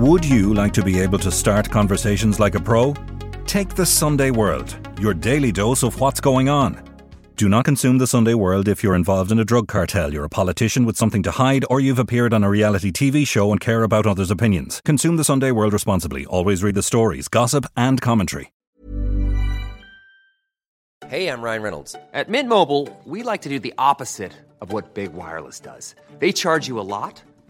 Would you like to be able to start conversations like a pro? Take the Sunday World, your daily dose of what's going on. Do not consume the Sunday World if you're involved in a drug cartel, you're a politician with something to hide, or you've appeared on a reality TV show and care about others' opinions. Consume the Sunday World responsibly. Always read the stories, gossip, and commentary. Hey, I'm Ryan Reynolds. At Mint Mobile, we like to do the opposite of what Big Wireless does. They charge you a lot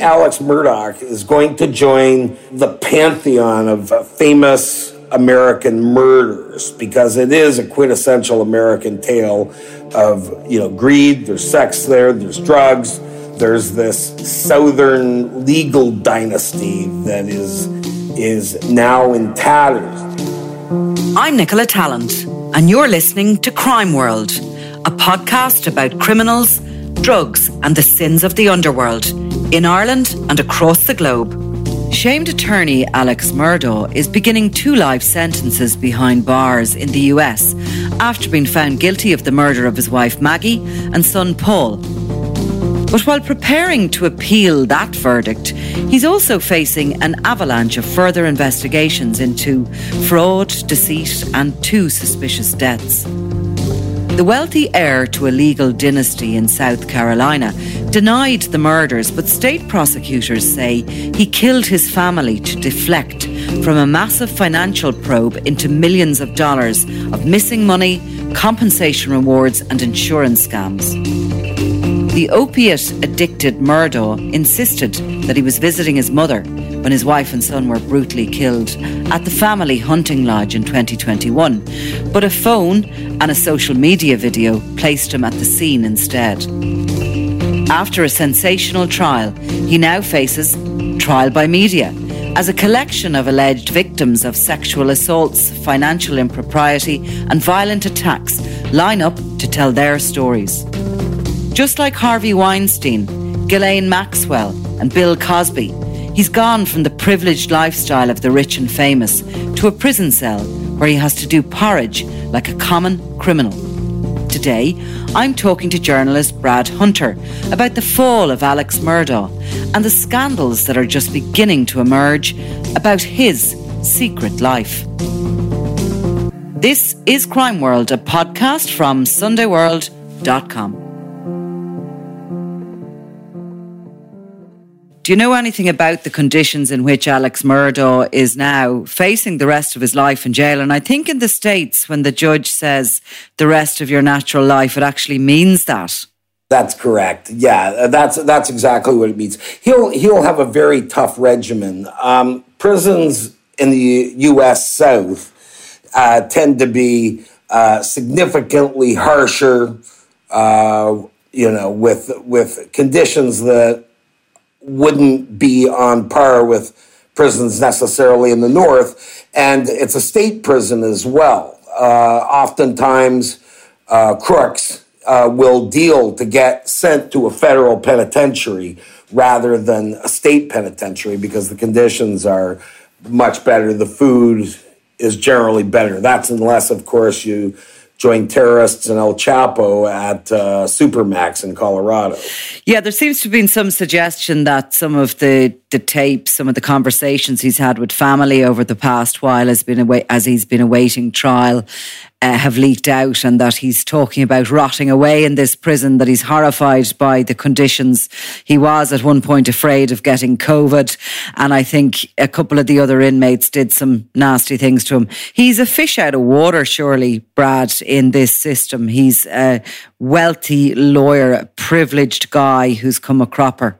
Alex Murdaugh is going to join the pantheon of famous American murders because it is a quintessential American tale of, you know, greed, there's sex there, there's drugs, there's this southern legal dynasty that is is now in tatters. I'm Nicola Tallant, and you're listening to Crime World, a podcast about criminals, drugs, and the sins of the underworld in Ireland and across the globe. Shamed attorney Alex Murdaugh is beginning two life sentences behind bars in the US after being found guilty of the murder of his wife Maggie and son Paul. But while preparing to appeal that verdict, he's also facing an avalanche of further investigations into fraud, deceit, and two suspicious deaths. The wealthy heir to a legal dynasty in South Carolina denied the murders, but state prosecutors say he killed his family to deflect from a massive financial probe into millions of dollars of missing money, compensation rewards, and insurance scams. The opiate addicted Murdaugh insisted that he was visiting his mother when his wife and son were brutally killed at the family hunting lodge in 2021. But a phone and a social media video placed him at the scene instead. After a sensational trial, he now faces trial by media as a collection of alleged victims of sexual assaults, financial impropriety, and violent attacks line up to tell their stories. Just like Harvey Weinstein, Ghislaine Maxwell, and Bill Cosby, He's gone from the privileged lifestyle of the rich and famous to a prison cell where he has to do porridge like a common criminal. Today, I'm talking to journalist Brad Hunter about the fall of Alex Murdaugh and the scandals that are just beginning to emerge about his secret life. This is Crime World, a podcast from SundayWorld.com. Do you know anything about the conditions in which Alex Murdaugh is now facing the rest of his life in jail? And I think in the States, when the judge says the rest of your natural life, it actually means that. That's correct. Yeah, that's that's exactly what it means. He'll he'll have a very tough regimen. Um, prisons in the U.S. South uh, tend to be uh, significantly harsher. Uh, you know, with with conditions that wouldn't be on par with prisons necessarily in the north. And it's a state prison as well. Uh, oftentimes, uh, crooks uh, will deal to get sent to a federal penitentiary rather than a state penitentiary because the conditions are much better. The food is generally better. That's unless, of course, you joined terrorists and El Chapo at uh, Supermax in Colorado. Yeah, there seems to have been some suggestion that some of the, the tapes, some of the conversations he's had with family over the past while has been away, as he's been awaiting trial uh, have leaked out and that he's talking about rotting away in this prison, that he's horrified by the conditions. He was at one point afraid of getting COVID. And I think a couple of the other inmates did some nasty things to him. He's a fish out of water, surely, Brad, in this system. He's a wealthy lawyer, a privileged guy who's come a cropper.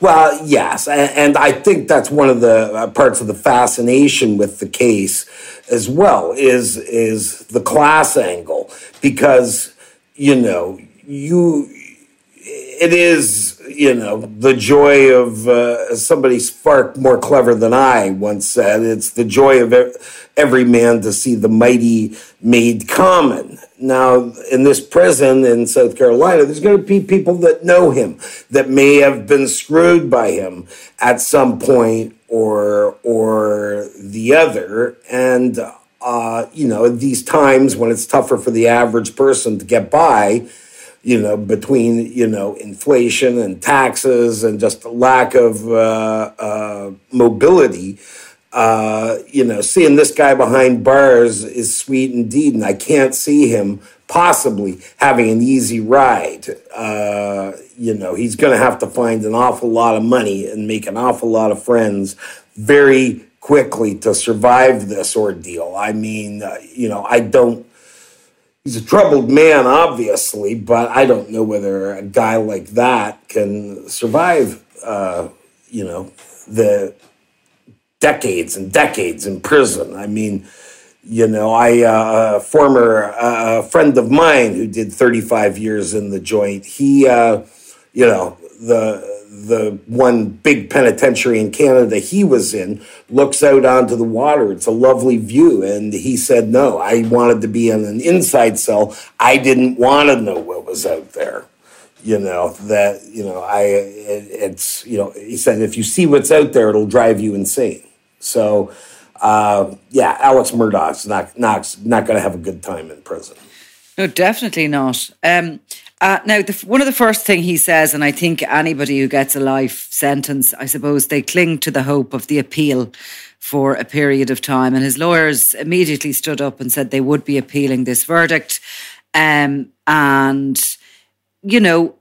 Well, yes, and, I think that's one of the uh, parts of the fascination with the case as well is is the class angle because you know you it is you know the joy of uh, somebody far more clever than I once said it's the joy of every man to see the mighty made common now, in this prison in South Carolina, there's going to be people that know him, that may have been screwed by him at some point or or the other. And uh, you know, these times when it's tougher for the average person to get by, you know, between you know inflation and taxes and just lack of uh, uh, mobility uh, you know, seeing this guy behind bars is sweet indeed, and I can't see him possibly having an easy ride. Uh, you know, he's going to have to find an awful lot of money and make an awful lot of friends very quickly to survive this ordeal. I mean, uh, you know, I don't. He's a troubled man, obviously, but I don't know whether a guy like that can survive. Uh, you know, the decades and decades in prison. I mean, you know, I uh, a former uh, friend of mine who did 35 years in the joint. He, uh, you know, the the one big penitentiary in Canada he was in looks out onto the water. It's a lovely view, and he said, "No, I wanted to be in an inside cell. I didn't want to know what was out there." You know that you know I it, it's you know he said if you see what's out there, it'll drive you insane. So, uh, yeah, Alex murdaugh's not not not going to have a good time in prison. No, definitely not. Um, uh, now, the, one of the first thing he says, and I think anybody who gets a life sentence, I suppose they cling to the hope of the appeal for a period of time. And his lawyers immediately stood up and said they would be appealing this verdict. Um, and, you know,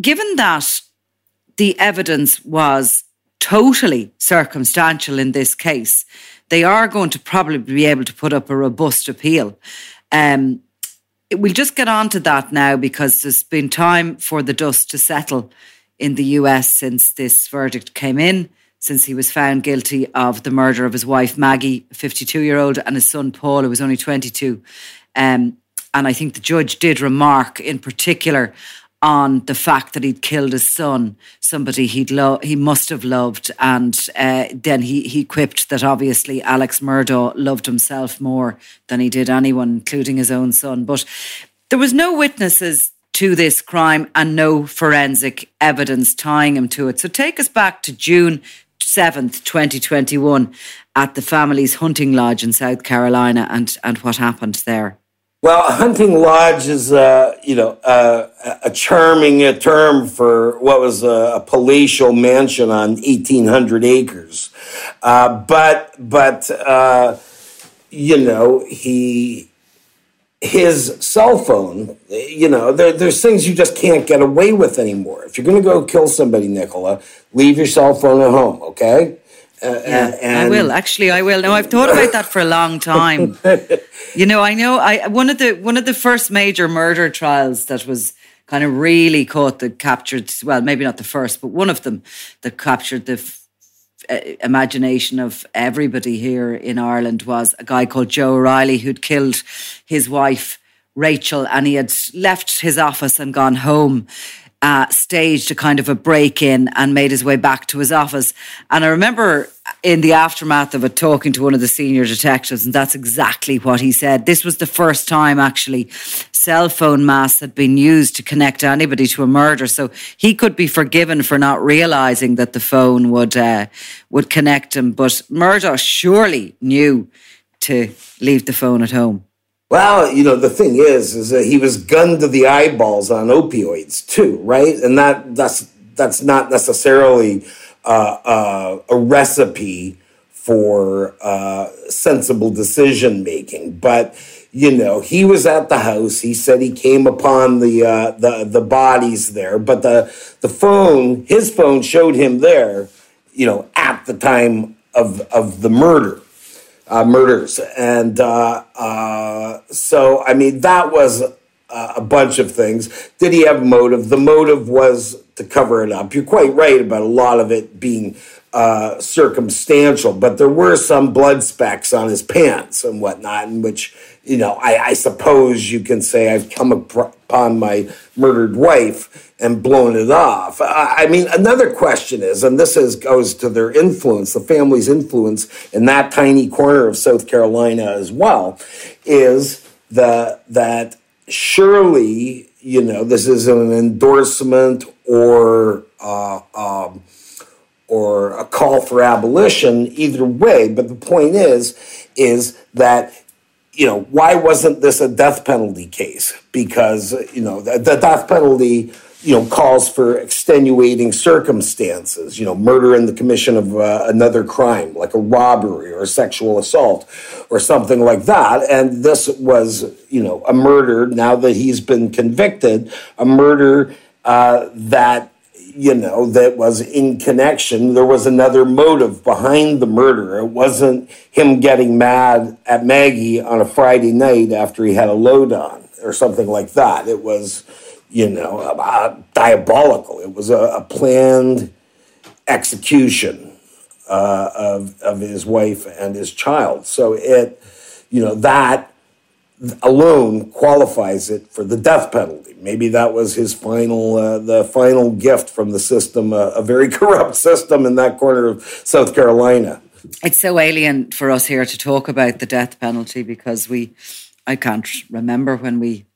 given that the evidence was totally circumstantial in this case, they are going to probably be able to put up a robust appeal. Um, we'll just get on to that now because there's been time for the dust to settle in the US since this verdict came in, since he was found guilty of the murder of his wife Maggie, 52 year old, and his son Paul, who was only 22. Um, and I think the judge did remark in particular on the fact that he'd killed his son, somebody he'd lo- he must have loved, and uh, then he he quipped that obviously Alex Murdaugh loved himself more than he did anyone, including his own son. But there was no witnesses to this crime and no forensic evidence tying him to it. So take us back to June 7th, 2021, at the family's hunting lodge in South Carolina and, and what happened there. Well, hunting lodge is, uh, you know, uh, a charming uh, term for what was a, a palatial mansion on 1,800 acres. Uh, but, but, uh, you know, he, his cell phone, you know, there, there's things you just can't get away with anymore. If you're going to go kill somebody, Nicola, leave your cell phone at home, okay? Uh, yeah, and, I will. Actually, I will. Now, I've thought about that for a long time. you know, I know. I one of the one of the first major murder trials that was kind of really caught the captured. Well, maybe not the first, but one of them that captured the f- uh, imagination of everybody here in Ireland was a guy called Joe O'Reilly who'd killed his wife Rachel, and he had left his office and gone home uh, staged a kind of a break in and made his way back to his office. And I remember in the aftermath of it talking to one of the senior detectives, and that's exactly what he said. This was the first time actually cell phone masts had been used to connect anybody to a murder. So he could be forgiven for not realizing that the phone would uh, would connect him. But Murdaugh surely knew to leave the phone at home. Well, you know, the thing is, is that he was gunned to the eyeballs on opioids too, right? And that that's that's not necessarily uh, uh, a recipe for uh, sensible decision making. But you know, he was at the house. He said he came upon the uh, the the bodies there, but the the phone, his phone, showed him there, you know, at the time of of the murder, uh, murders, and uh, uh so I mean that was a bunch of things. Did he have motive? The motive was to cover it up. You're quite right about a lot of it being uh, circumstantial, but there were some blood specks on his pants and whatnot, in which, you know, I, I suppose you can say I've come upon my murdered wife and blown it off. I mean, another question is, and this is goes to their influence, the family's influence in that tiny corner of South Carolina as well, is the that surely, you know, this is an endorsement or uh, um, or a call for abolition either way but the point is is that you know why wasn't this a death penalty case because you know the, the death penalty you know calls for extenuating circumstances you know murder in the commission of uh, another crime like a robbery or a sexual assault or something like that and this was you know a murder now that he's been convicted a murder uh, that you know, that was in connection. There was another motive behind the murder. It wasn't him getting mad at Maggie on a Friday night after he had a load on or something like that. It was, you know, uh, diabolical. It was a, a planned execution uh, of, of his wife and his child. So it, you know, that alone qualifies it for the death penalty. Maybe that was his final, uh, the final gift from the system, uh, a very corrupt system in that corner of South Carolina. It's so alien for us here to talk about the death penalty because we, I can't remember when we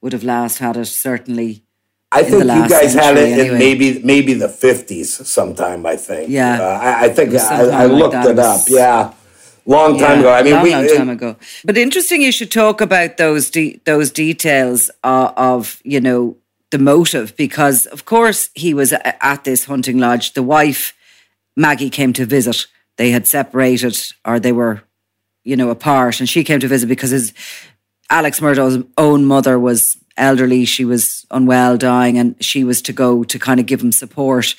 would have last had it. Certainly, I think you guys had it anyway. in maybe maybe the fifties sometime. I think. Yeah, uh, I, I, think I, I, looked like it up. Yeah long time yeah, ago. I mean, long, we, long time ago. But interesting, you should talk about those de- those details uh, of you know the motive because, of course, he was at this hunting lodge. The wife, Maggie, came to visit. They had separated, or they were, you know, apart, and she came to visit because his Alex Murdaugh's own mother was elderly. She was unwell, dying, and she was to go to kind of give him support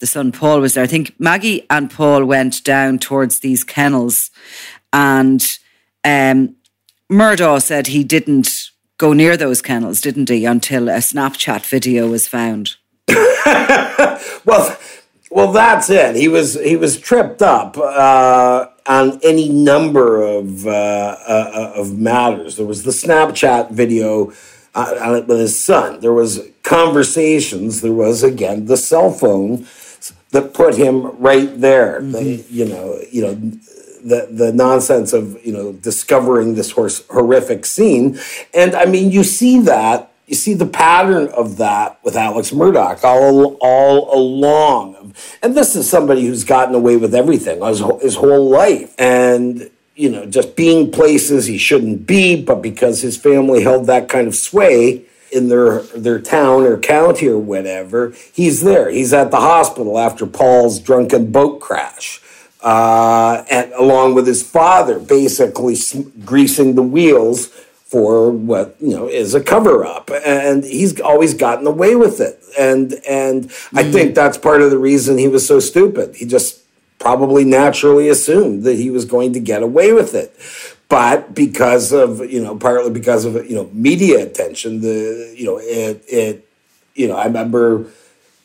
the son Paul was there. I think Maggie and Paul went down towards these kennels, and um, Murdaugh said he didn't go near those kennels, didn't he? Until a Snapchat video was found. well, well, that's it. He was he was tripped up uh, on any number of uh, uh, of matters. There was the Snapchat video uh, with his son. There was conversations. There was again the cell phone that put him right there. Mm-hmm. The, you know, you know, the the nonsense of you know discovering this horse, horrific scene, and I mean, you see that. You see the pattern of that with Alex Murdaugh all all along, and this is somebody who's gotten away with everything his, his whole life, and you know, just being places he shouldn't be, but because his family held that kind of sway, in their their town or county or whatever, he's there. He's at the hospital after Paul's drunken boat crash, uh, and along with his father, basically greasing the wheels for what you know is a cover up, and he's always gotten away with it. And and mm. I think that's part of the reason he was so stupid. He just probably naturally assumed that he was going to get away with it but because of you know partly because of you know media attention the you know it it you know i remember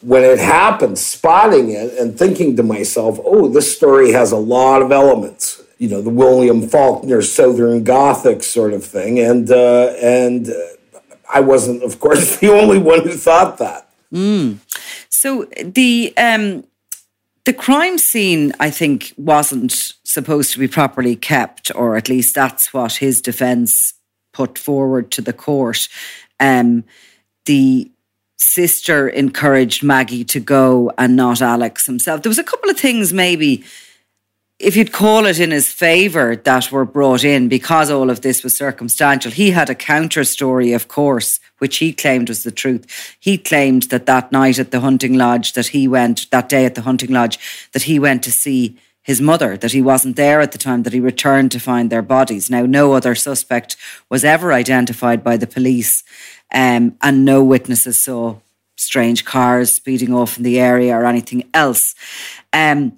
when it happened spotting it and thinking to myself oh this story has a lot of elements you know the william faulkner southern gothic sort of thing and uh, and uh, i wasn't of course the only one who thought that mm. so the um the crime scene, I think, wasn't supposed to be properly kept, or at least that's what his defence put forward to the court. Um, the sister encouraged Maggie to go and not Alex himself. There was a couple of things maybe if you'd call it in his favour that were brought in because all of this was circumstantial. He had a counter story, of course, which he claimed was the truth. He claimed that that night at the hunting lodge that he went, that day at the hunting lodge, that he went to see his mother, that he wasn't there at the time that he returned to find their bodies. Now, no other suspect was ever identified by the police, um, and no witnesses saw strange cars speeding off in the area or anything else. Um,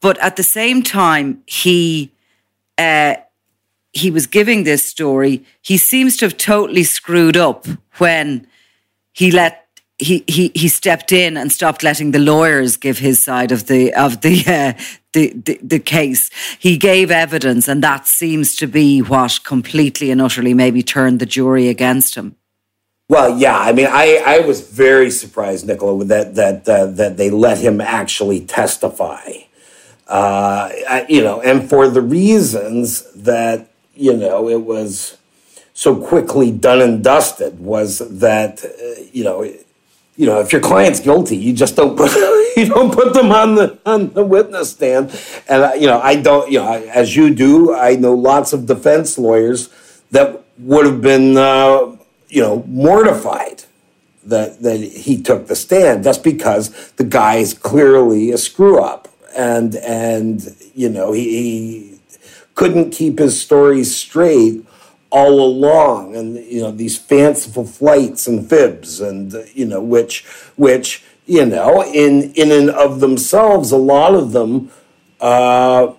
but at the same time, he uh, he was giving this story. He seems to have totally screwed up when he let he, he he stepped in and stopped letting the lawyers give his side of the of the, uh, the, the the case. He gave evidence, and that seems to be what completely and utterly maybe turned the jury against him. Well, yeah, I mean, I, I was very surprised, Nicola, that that uh, that they let him actually testify. Uh, I, you know, and for the reasons that you know it was so quickly done and dusted was that uh, you know you know if your client's guilty you just don't put you don't put them on the on the witness stand. And uh, you know I don't you know as you do I know lots of defense lawyers that would have been uh, you know mortified that that he took the stand just because the guy is clearly a screw up and and you know he, he couldn't keep his stories straight all along and you know these fanciful flights and fibs and you know which which you know in in and of themselves a lot of them uh,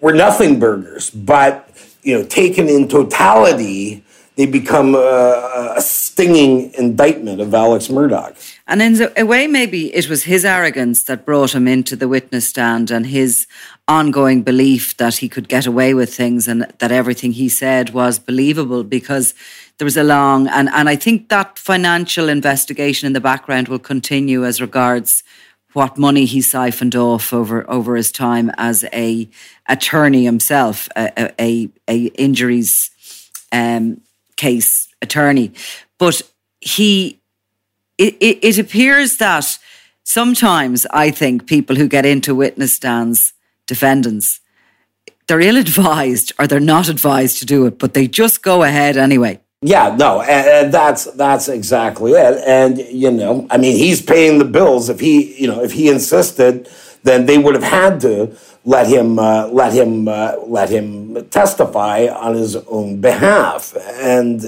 were nothing burgers but you know taken in totality they become a, a stinging indictment of Alex Murdaugh. And in a way, maybe it was his arrogance that brought him into the witness stand and his ongoing belief that he could get away with things and that everything he said was believable because there was a long and, and I think that financial investigation in the background will continue as regards what money he siphoned off over over his time as a attorney himself, a, a, a injuries um, case attorney. But he, it, it, it appears that sometimes I think people who get into witness stands, defendants, they're ill advised or they're not advised to do it, but they just go ahead anyway. Yeah, no, and, that's that's exactly it. And you know, I mean, he's paying the bills. If he, you know, if he insisted, then they would have had to let him uh, let him uh, let him testify on his own behalf. And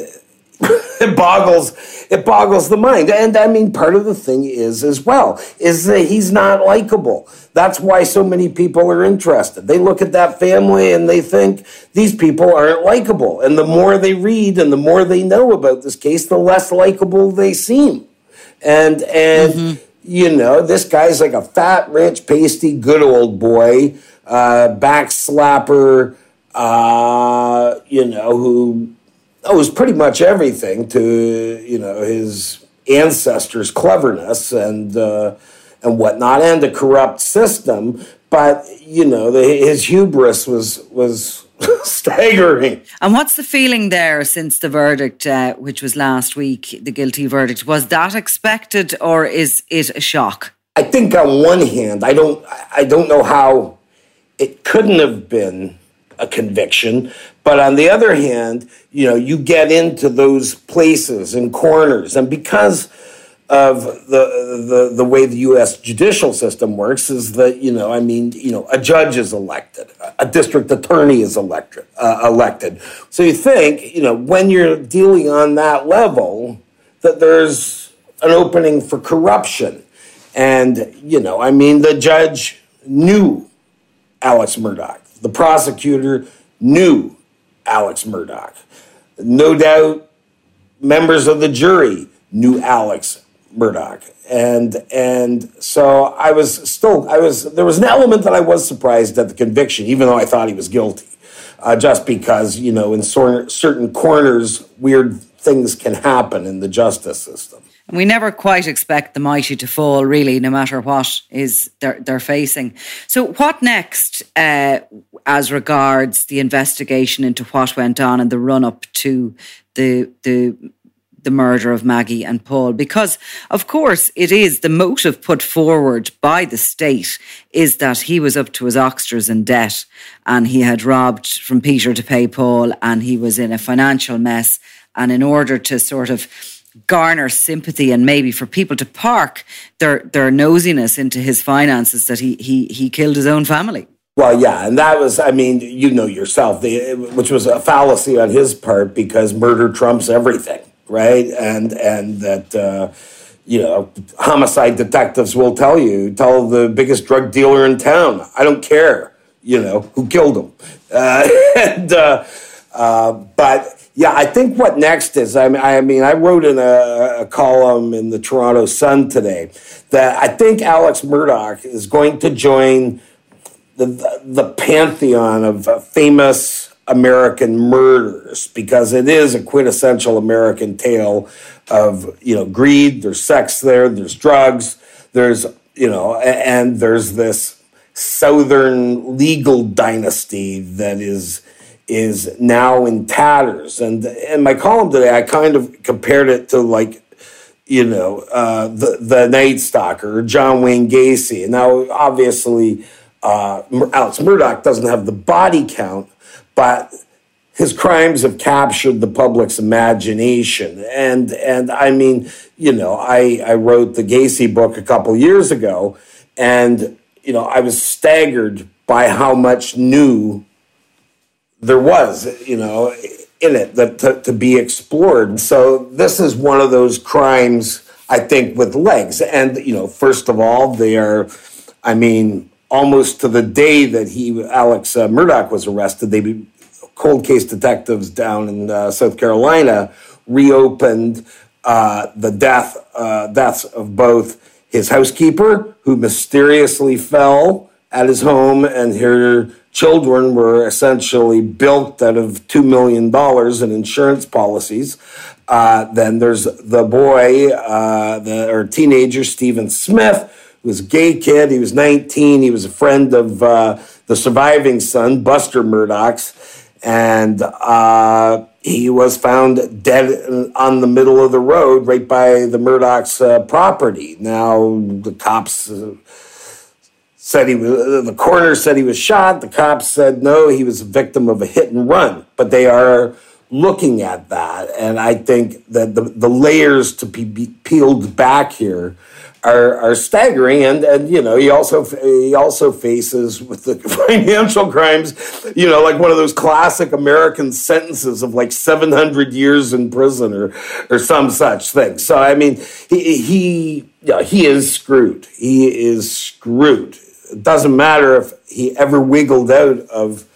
it boggles it boggles the mind. And i mean part of the thing is as well is that he's not likable. That's why so many people are interested. They look at that family and they think these people aren't likable. And the more they read and the more they know about this case the less likable they seem. And and mm-hmm. you know this guy's like a fat rich pasty good old boy uh backslapper uh you know who owes pretty much everything to you know his ancestors' cleverness and uh, and whatnot, and a corrupt system. But you know, the, his hubris was was staggering. And what's the feeling there since the verdict, uh, which was last week, the guilty verdict? Was that expected, or is it a shock? I think on one hand, I don't I don't know how it couldn't have been a conviction. But on the other hand, you know, you get into those places and corners, and because of the, the the way the U.S. judicial system works is that you know I mean you know a judge is elected, a district attorney is elected uh, elected. So you think you know when you're dealing on that level that there's an opening for corruption, and you know I mean the judge knew Alex Murdaugh. The prosecutor knew Alex Murdaugh. No doubt members of the jury knew Alex Murdaugh. And and so I was still I was there was an element that I was surprised at the conviction, even though I thought he was guilty. Uh, just because, you know, in certain corners, weird things can happen in the justice system. And we never quite expect the mighty to fall, really, no matter what is they're, they're facing. So, what next uh, as regards the investigation into what went on in the run up to the the the murder of Maggie and Paul because of course it is the motive put forward by the state is that he was up to his oxters in debt and he had robbed from Peter to pay Paul and he was in a financial mess and in order to sort of garner sympathy and maybe for people to park their their nosiness into his finances that he he he killed his own family. Well, yeah, and that was, I mean, you know yourself, the, which was a fallacy on his part because murder trumps everything, right? And and that uh, you know, homicide detectives will tell you, tell the biggest drug dealer in town, I don't care, you know, who killed him, uh, and uh, uh, but yeah, I think what next is, I mean, I, mean, I wrote in a, a, column in the Toronto Sun today that I think Alex Murdaugh is going to join the, the, pantheon of famous American murders because it is a quintessential American tale of you know greed. There's sex there. There's drugs. There's you know, and there's this southern legal dynasty that is is now in tatters. And in my column today, I kind of compared it to like you know uh, the the Night Stalker, John Wayne Gacy. And now, obviously uh, Alex Murdaugh doesn't have the body count, but his crimes have captured the public's imagination. And and I mean, you know, I I wrote the Gacy book a couple years ago, and you know, I was staggered by how much new there was, you know, in it that to, to be explored. So this is one of those crimes I think with legs. And you know, first of all, they are, I mean, almost to the day that he Alex uh, Murdaugh was arrested, they cold case detectives down in uh, South Carolina reopened uh, the death uh, deaths of both his housekeeper, who mysteriously fell at his home, and her children were essentially built out of two million dollars in insurance policies. Uh, then there's the boy, uh, the or teenager Stephen Smith he was a gay kid. He was 19. He was a friend of uh, the surviving son, Buster Murdaugh's. And uh, he was found dead on the middle of the road right by the Murdaugh's uh, property. Now, the cops uh, said he was, the coroner said he was shot. The cops said no, he was a victim of a hit and run. But they are looking at that. And I think that the, the layers to be peeled back here are, are staggering. And, and, you know, he also, he also faces with the financial crimes, you know, like one of those classic American sentences of like 700 years in prison or, or some such thing. So, I mean, he, he, yeah, he is screwed. He is screwed. It doesn't matter if he ever wiggled out of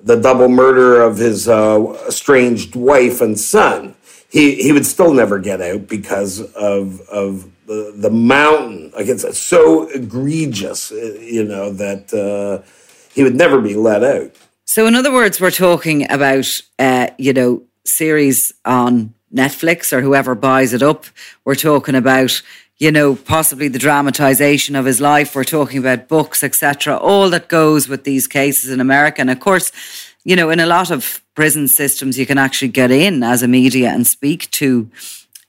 the double murder of his uh, estranged wife and son. He, he would still never get out because of, of the, the mountain. Like it's so egregious, you know, that uh, he would never be let out. So, in other words, we're talking about, uh, you know, series on Netflix or whoever buys it up. We're talking about, you know, possibly the dramatization of his life. We're talking about books, etc. All that goes with these cases in America. And of course, you know, in a lot of prison systems, you can actually get in as a media and speak to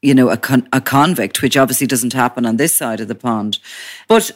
you know, a, con- a convict, which obviously doesn't happen on this side of the pond. But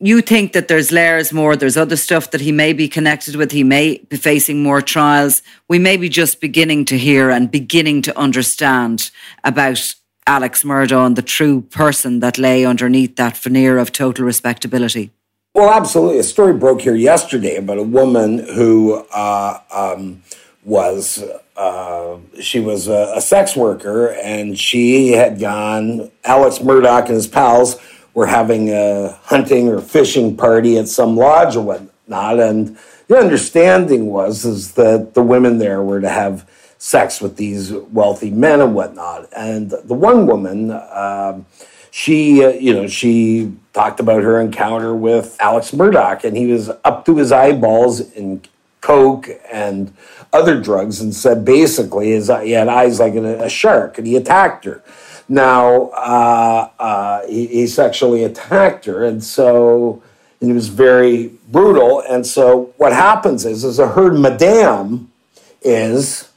you think that there's layers more, there's other stuff that he may be connected with, he may be facing more trials. We may be just beginning to hear and beginning to understand about Alex and the true person that lay underneath that veneer of total respectability. Well, absolutely. A story broke here yesterday about a woman who uh, um, was uh, she was a, a, sex worker and she had gone. Alex Murdaugh and his pals were having a hunting or fishing party at some lodge or whatnot, and the understanding was is that the women there were to have sex with these wealthy men and whatnot. And the one woman, uh, she, uh, you know, she talked about her encounter with Alex Murdaugh, and he was up to his eyeballs in coke and other drugs and said basically his, he had eyes like a, a shark and he attacked her. Now, uh, uh, he, he, sexually attacked her, and so and he was very brutal. And so what happens is, is I heard Madame is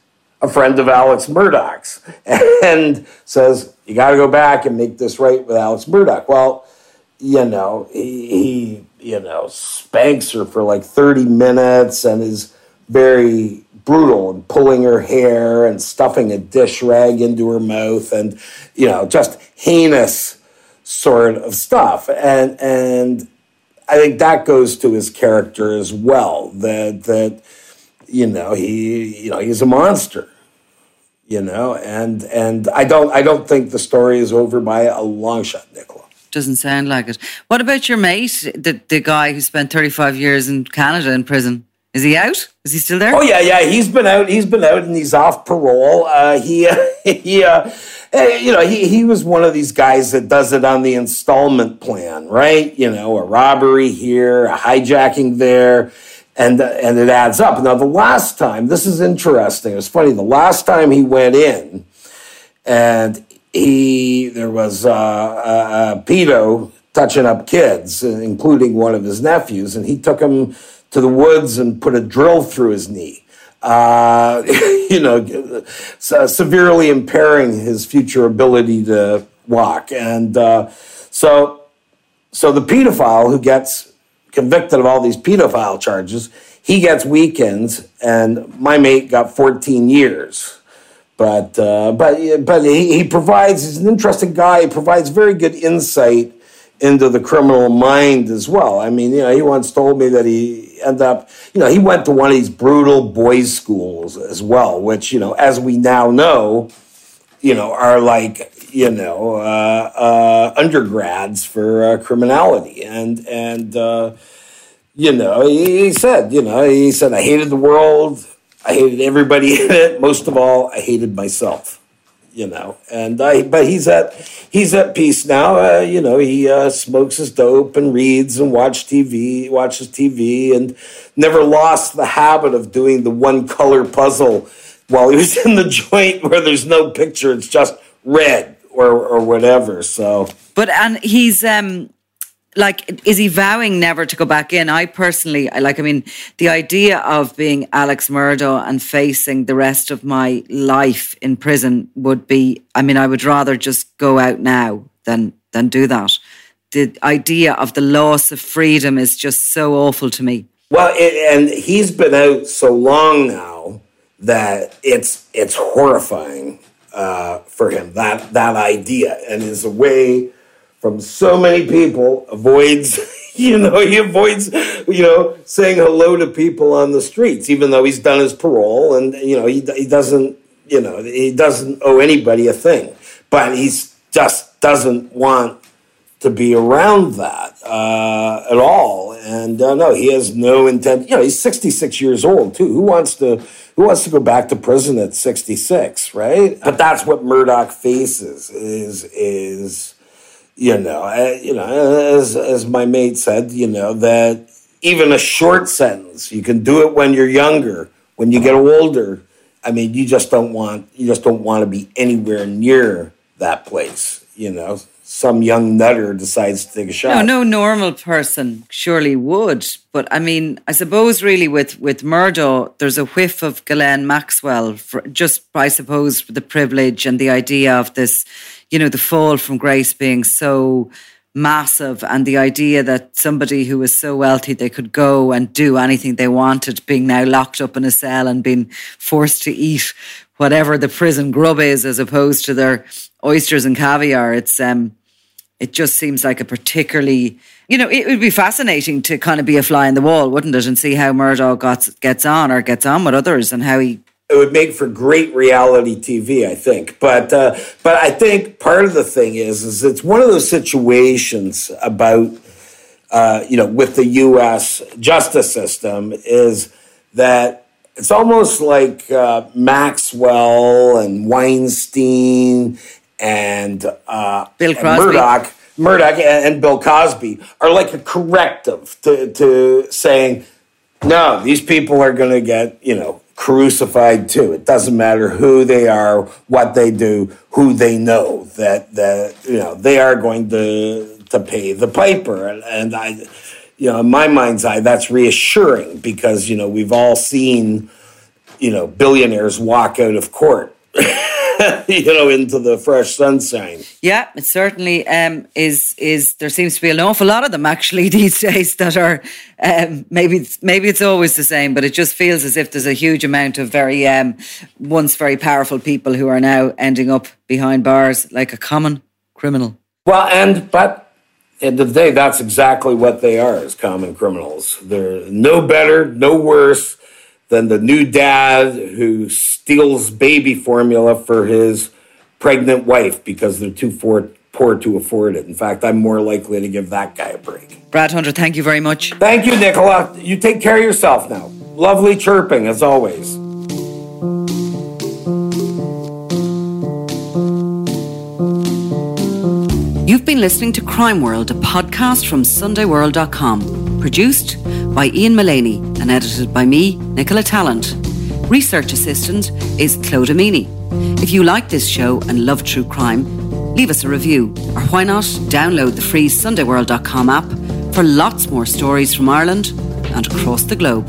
a friend of Alex Murdaugh's and says, you got to go back and make this right with Alex Murdaugh. Well, you know, he, he you know, spanks her for like 30 minutes and is very brutal and pulling her hair and stuffing a dish rag into her mouth and you know just heinous sort of stuff and and I think that goes to his character as well. That that you know he you know he's a monster. You know, and and I don't I don't think the story is over by a long shot, Nicola. Doesn't sound like it. What about your mate, the the guy who spent thirty five years in Canada in prison? Is he out? Is he still there? Oh yeah, yeah. He's been out. He's been out, and he's off parole. Uh, he, he, uh, you know, he he was one of these guys that does it on the installment plan, right? You know, a robbery here, a hijacking there, and uh, and it adds up. Now, the last time, this is interesting. It was funny. The last time he went in, and he there was uh, a, a pedo touching up kids, including one of his nephews, and he took him to the woods and put a drill through his knee. Uh, you know, severely impairing his future ability to walk. And uh, so, so the pedophile who gets convicted of all these pedophile charges, he gets weekends, and my mate got 14 years. But uh, but but he, he provides. He's an interesting guy. He provides very good insight into the criminal mind as well. I mean, you know, he once told me that he ended up, you know, he went to one of these brutal boys' schools as well, which, you know, as we now know, you know, are like, you know, uh, uh, undergrads for uh, criminality. And, and, uh, you know, he, he said, you know, he said, I hated the world. I hated everybody in it. Most of all, I hated myself you know. And I, but he's at he's at peace now. Uh, you know, he uh, smokes his dope and reads and watch TV, watches TV, and never lost the habit of doing the one color puzzle while he was in the joint where there's no picture; it's just red or or whatever. So, but and he's um like is he vowing never to go back in? I personally I like i mean the idea of being alex murdaugh and facing the rest of my life in prison would be i mean i would rather just go out now than than do that. The idea of the loss of freedom is just so awful to me. Well it, and he's been out so long now that it's it's horrifying uh, for him. That that idea. And is a way from so many people avoids you know he avoids you know saying hello to people on the streets even though he's done his parole and you know he, he doesn't you know he doesn't owe anybody a thing. But he just doesn't want to be around that uh, at all. And uh, no he has no intent you know he's 66 years old too. Who wants to who wants to go back to prison at 66 right but that's what murdaugh faces is is you know, I, you know, as as my mate said, you know that even a short sentence, you can do it when you're younger. When you get older, I mean, you just don't want you just don't want to be anywhere near that place. You know, some young nutter decides to take a shot. No, no normal person surely would. But I mean, I suppose really with with Murdaugh, there's a whiff of Ghislaine Maxwell, for just I suppose the privilege and the idea of this you know, the fall from grace being so massive and the idea that somebody who was so wealthy they could go and do anything they wanted being now locked up in a cell and being forced to eat whatever the prison grub is as opposed to their oysters and caviar it's um it just seems like a particularly you know it would be fascinating to kind of be a fly in the wall wouldn't it and see how Murdaugh gets gets on or gets on with others and how he it would make for great reality TV, I think. But uh, but I think part of the thing is is it's one of those situations about uh, you know with the U.S. justice system is that it's almost like uh, Maxwell and Weinstein and uh, Bill Crosby. And Murdaugh. Murdaugh and Bill Cosby are like a corrective to, to saying, no, these people are going to get, you know, crucified too. It doesn't matter who they are, what they do, who they know that that you know they are going to to pay the piper. And, and I, you know, in my mind's eye, that's reassuring because you know we've all seen you know billionaires walk out of court. you know, into the fresh sunshine. Yeah, it certainly um, is. Is there seems to be an awful lot of them actually these days that are um, maybe it's, maybe it's always the same, but it just feels as if there's a huge amount of very um, once very powerful people who are now ending up behind bars like a common criminal. Well, and but end of the day, that's exactly what they are as common criminals. They're no better, no worse than the new dad who steals baby formula for his pregnant wife because they're too for, poor to afford it. In fact, I'm more likely to give that guy a break. Brad Hunter, thank you very much. Thank you, Nicola. You take care of yourself now. Lovely chirping, as always. You've been listening to Crime World, a podcast from SundayWorld.com, produced by Ian Mullaney and edited by me, Nicola Tallant. Research assistant is Claude Amini. If you like this show and love true crime, leave us a review, or why not download the free SundayWorld.com app for lots more stories from Ireland and across the globe.